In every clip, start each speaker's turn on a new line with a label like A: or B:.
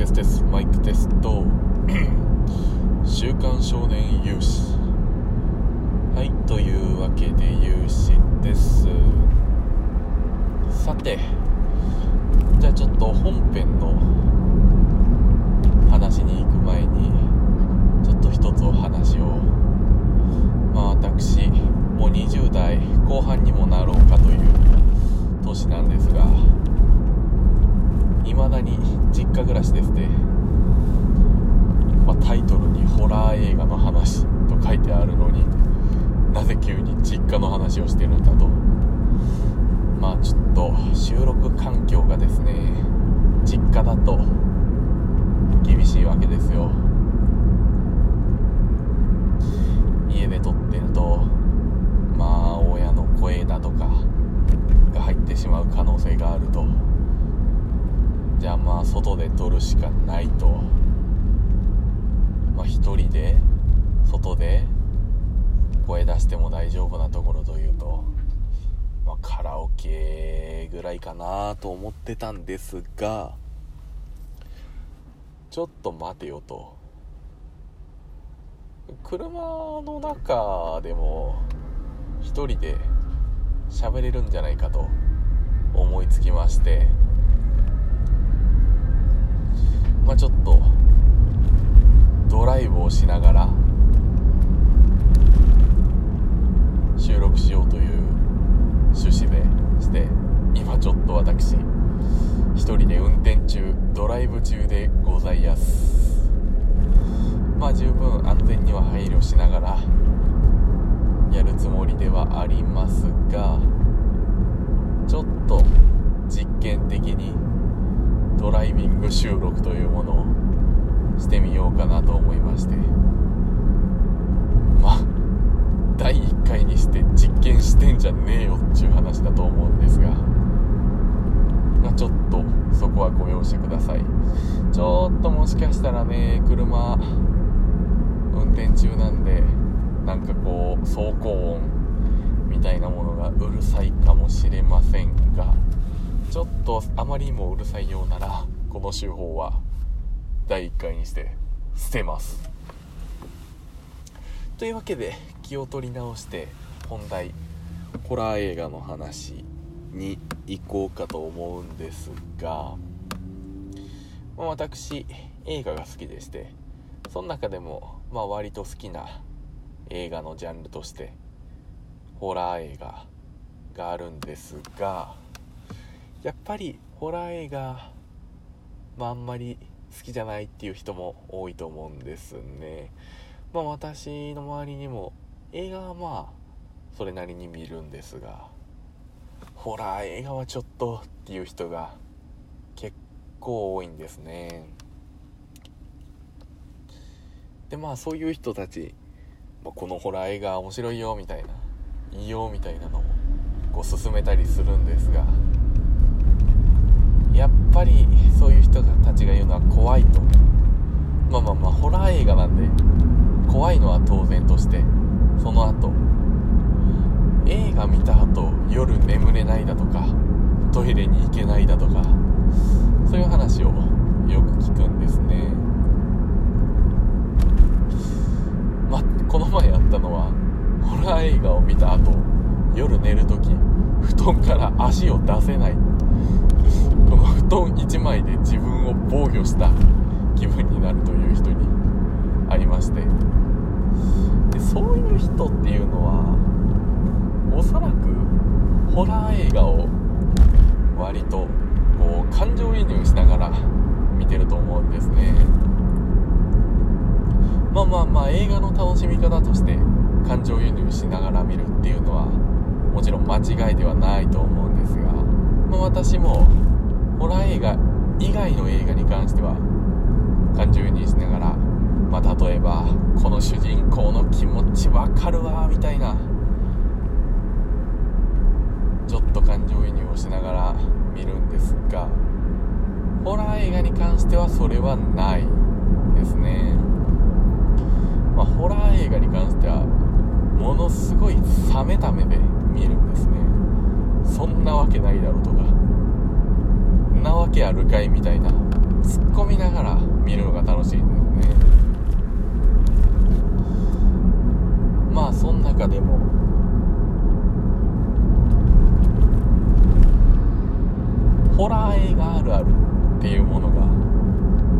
A: テステスマイクテスト。週刊少年有志。はいというわけで有志です。さてじゃあちょっと本編の話に行く前にちょっと一つお話をまあ私もう20代後半にもなろうかという年なんですがいまだに実家暮らしですね、まあ、タイトルにホラー映画の話と書いてあるのになぜ急に実家の話をしてるんだと。まあちょっと収録環境がですね実家だと厳しいわけですよ家で撮ってるとまあ親の声だとかが入ってしまう可能性があるとじゃあまあ外で撮るしかないとまあ一人で外で声出しても大丈夫なところというと、まあ、カラオケぐらいかなと思ってたんですがちょっと待てよと。車の中でも一人で喋れるんじゃないかと思いつきましてまあちょっとドライブをしながら収録しようという趣旨でして今ちょっと私一人で運転中ドライブ中でございやす。まあ十分安全には配慮しながらやるつもりではありますがちょっと実験的にドライビング収録というものをしてみようかなと思いまして。まあ第1回にして実験してんじゃねえよっていう話だと思うんですが、まあ、ちょっとそこはご容赦ください。ちょっともしかしたらね車運転中なんでなんかこう走行音みたいなものがうるさいかもしれませんがちょっとあまりにもうるさいようならこの手法は第1回にして捨てます。というわけで気を取り直して本題ホラー映画の話に行こうかと思うんですが、まあ、私映画が好きでしてその中でも、まあ、割と好きな映画のジャンルとしてホラー映画があるんですがやっぱりホラー映画、まあ、あんまり好きじゃないっていう人も多いと思うんですね。まあ私の周りにも映画はまあそれなりに見るんですがホラー映画はちょっとっていう人が結構多いんですね。でまあそういう人たち、まあ、このホラー映画面白いよみたいないいよみたいなのをこう勧めたりするんですがやっぱりそういう人たちが言うのは怖いと。まあまあまあホラー映画なんで怖いのは当然としてその後映画見た後夜眠れないだとかトイレに行けないだとかそういう話をよく聞くんですね。まあこの前やったのはホラー映画を見た後夜寝る時布団から足を出せない。この布団1枚で自分を防御した気分になるという人にありまして。でそういう人っていうのはおそらくホラー映画を割とこう感情移入しながら見てると思うんですね。まあまあまあ映画の楽しみ方として感情移入しながら見るっていうのはもちろん間違いではないと思うんですが、まあ、私もホラー映画以外の映画に関しては感情移入しながら、まあ、例えばこの主人公の気持ちわかるわみたいなちょっと感情移入をしながら見るんですがホラー映画に関してはそれはないですね、まあ、ホラー映画に関してはものすごい冷めた目で見るんですね。そんなわけないだろうとかんなわけあるかいみたいな突っ込みながら見るのが楽しいんですねまあその中でも。ホラー映画あるあるっていうものが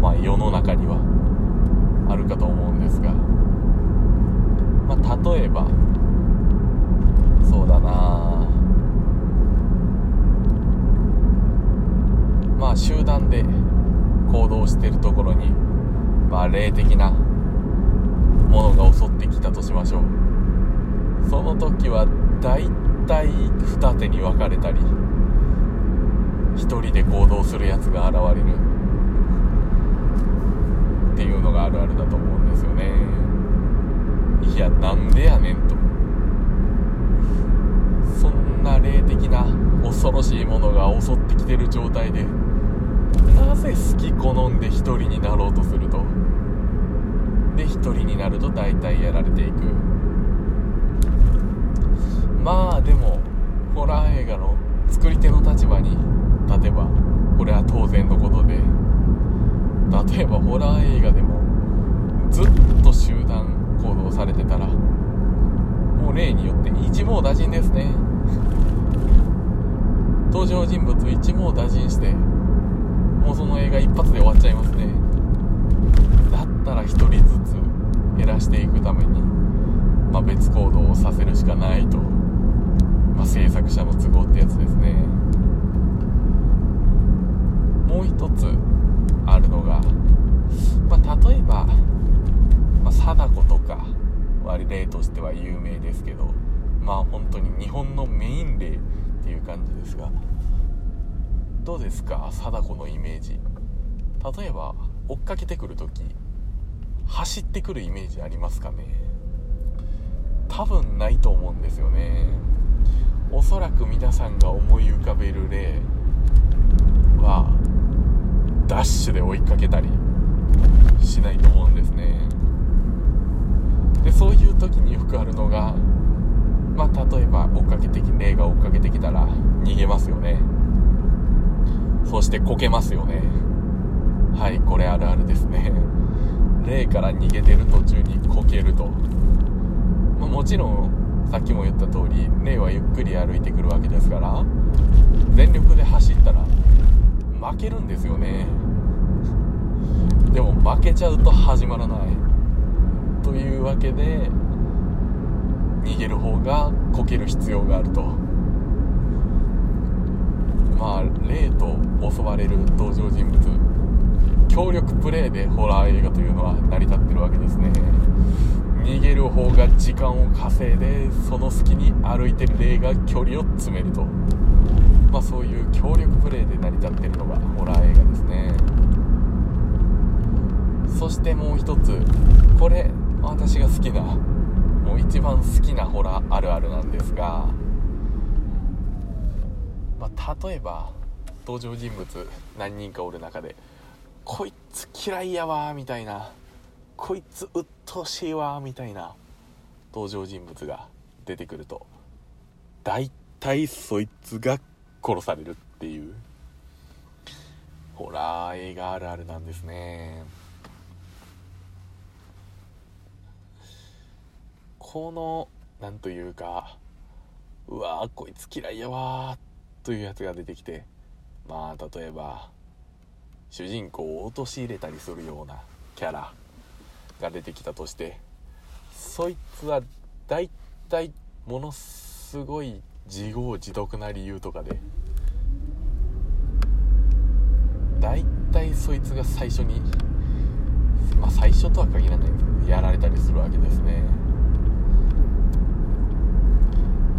A: まあ世の中にはあるかと思うんですが。まあ例えばそうだな。まあ集団で行動してるところにまあ霊的なたとしましょう。その時は大体二手に分かれたり一人で行動するやつが現れる。っていうのがあるあるだと思うんですよね。いやなんでやねんと。そんな霊的な恐ろしいものが襲ってきてる状態でなぜ好き好んで一人になろうとするとで一人になると大体やられていく。まあでもホラー映画の作り手の立場に立てばこれは当然のことで。例えばホラー映画でもずっと集団行動されてたらもう例によって一網打尽ですね。登場人物一網打尽してもうその映画一発で終わっちゃいますね。ら1人ずつ減らしていくために、まあ、別行動をさせるしかないと、まあ、制作者の都合ってやつですね。もう一つあるのが、まあ、例えば、まあ、貞子とか割例としては有名ですけどまあ本当に日本のメイン例っていう感じですがどうですか？貞子のイメージ。例えば追っかけてくる時走ってくるイメージありますかね？多分ないと思うんですよね。おそらく皆さんが思い浮かべる例はダッシュで追いかけたりしないと思うんですね。でそういう時によくあるのがまあ例えば追っかけてき霊が追っかけてきたら逃げますよね。そしてこけますよね。はいこれあるあるですね。霊から逃げてる途中にこけると、まあ、もちろんさっきも言った通り霊はゆっくり歩いてくるわけですから全力で走ったら負けるんですよね。でも負けちゃうと始まらない。というわけで逃げる方がこける必要があると。まあ霊と襲われる登場人物。協力プレイでホラー映画というのは成り立ってるわけですね。逃げる方が時間を稼いでその隙に歩いてる霊が距離を詰めると。まあそういう協力プレイで成り立ってるのがホラー映画ですね。そしてもう一つこれ私が好きなもう一番好きなホラーあるあるなんですが、まあ、例えば登場人物何人かおる中でこいつ嫌いやわみたいな。こいつ鬱陶しいわみたいな。登場人物が出てくると。大体そいつが殺されるっていう。ホラー映画あるあるなんですね。このなんというかうわーこいつ嫌いやわーというやつが出てきて。まあ例えば主人公を陥れたりするようなキャラが出てきたとしてそいつは大体ものすごい自業自得な理由とかで大体そいつが最初にまあ最初とは限らないんですけどやられたりするわけですね。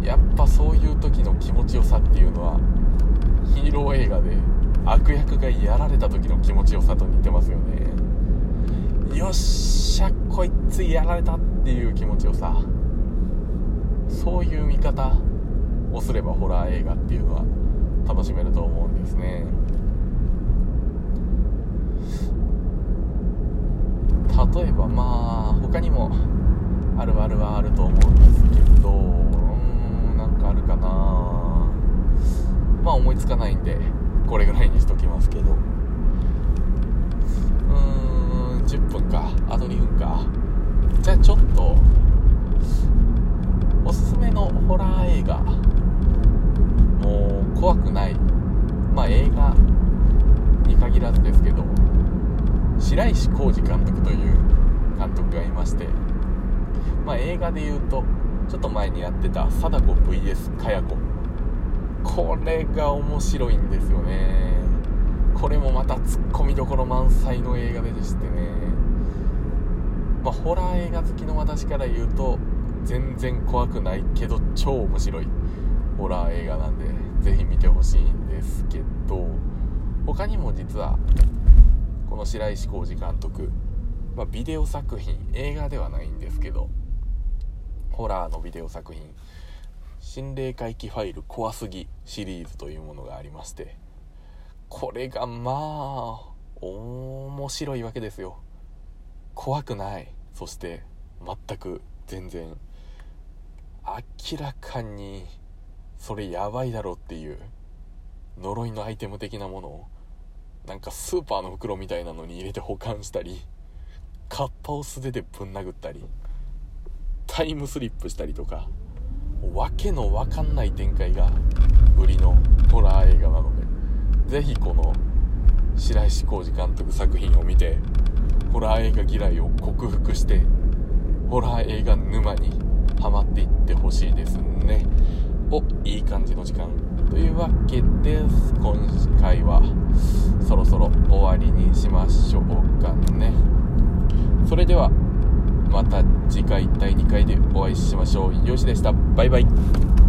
A: やっぱそういう時の気持ちよさっていうのはヒーロー映画で悪役がやられた時の気持ちよさと似てますよね。よっしゃこいつやられたっていう気持ちよさ。そういう見方をすればホラー映画っていうのは楽しめると思うんですね。例えばまあ他にもあるあるはあると思うんですけどうーんなんかあるかな。まあ思いつかないんで。これぐらいにしときますけど。うーん10分か。あと2分か。じゃあちょっとおすすめのホラー映画。もう怖くない。まあ映画に限らずですけど。白石浩二監督という監督がいまして。まあ映画で言うとちょっと前にやってた貞子 VS かや子。これが面白いんですよね。これもまたツッコミどころ満載の映画でしてね。まあホラー映画好きの私から言うと全然怖くないけど超面白いホラー映画なんでぜひ見てほしいんですけど他にも実はこの白石浩二監督、まあ、ビデオ作品映画ではないんですけどホラーのビデオ作品「心霊回帰ファイル怖すぎ」シリーズというものがありましてこれがまあ面白いわけですよ。怖くない。そして全く全然明らかにそれやばいだろっていう呪いのアイテム的なものをなんかスーパーの袋みたいなのに入れて保管したりカッパを素手でぶん殴ったりタイムスリップしたりとかわけのわかんない展開が売りのホラー映画なのでぜひこの白石浩二監督作品を見てホラー映画嫌いを克服してホラー映画沼にハマっていってほしいですね。おいい感じの時間というわけです。今回はそろそろ終わりにしましょうかね。それではまた次回第2回でお会いしましょう。よしでした。バイバイ。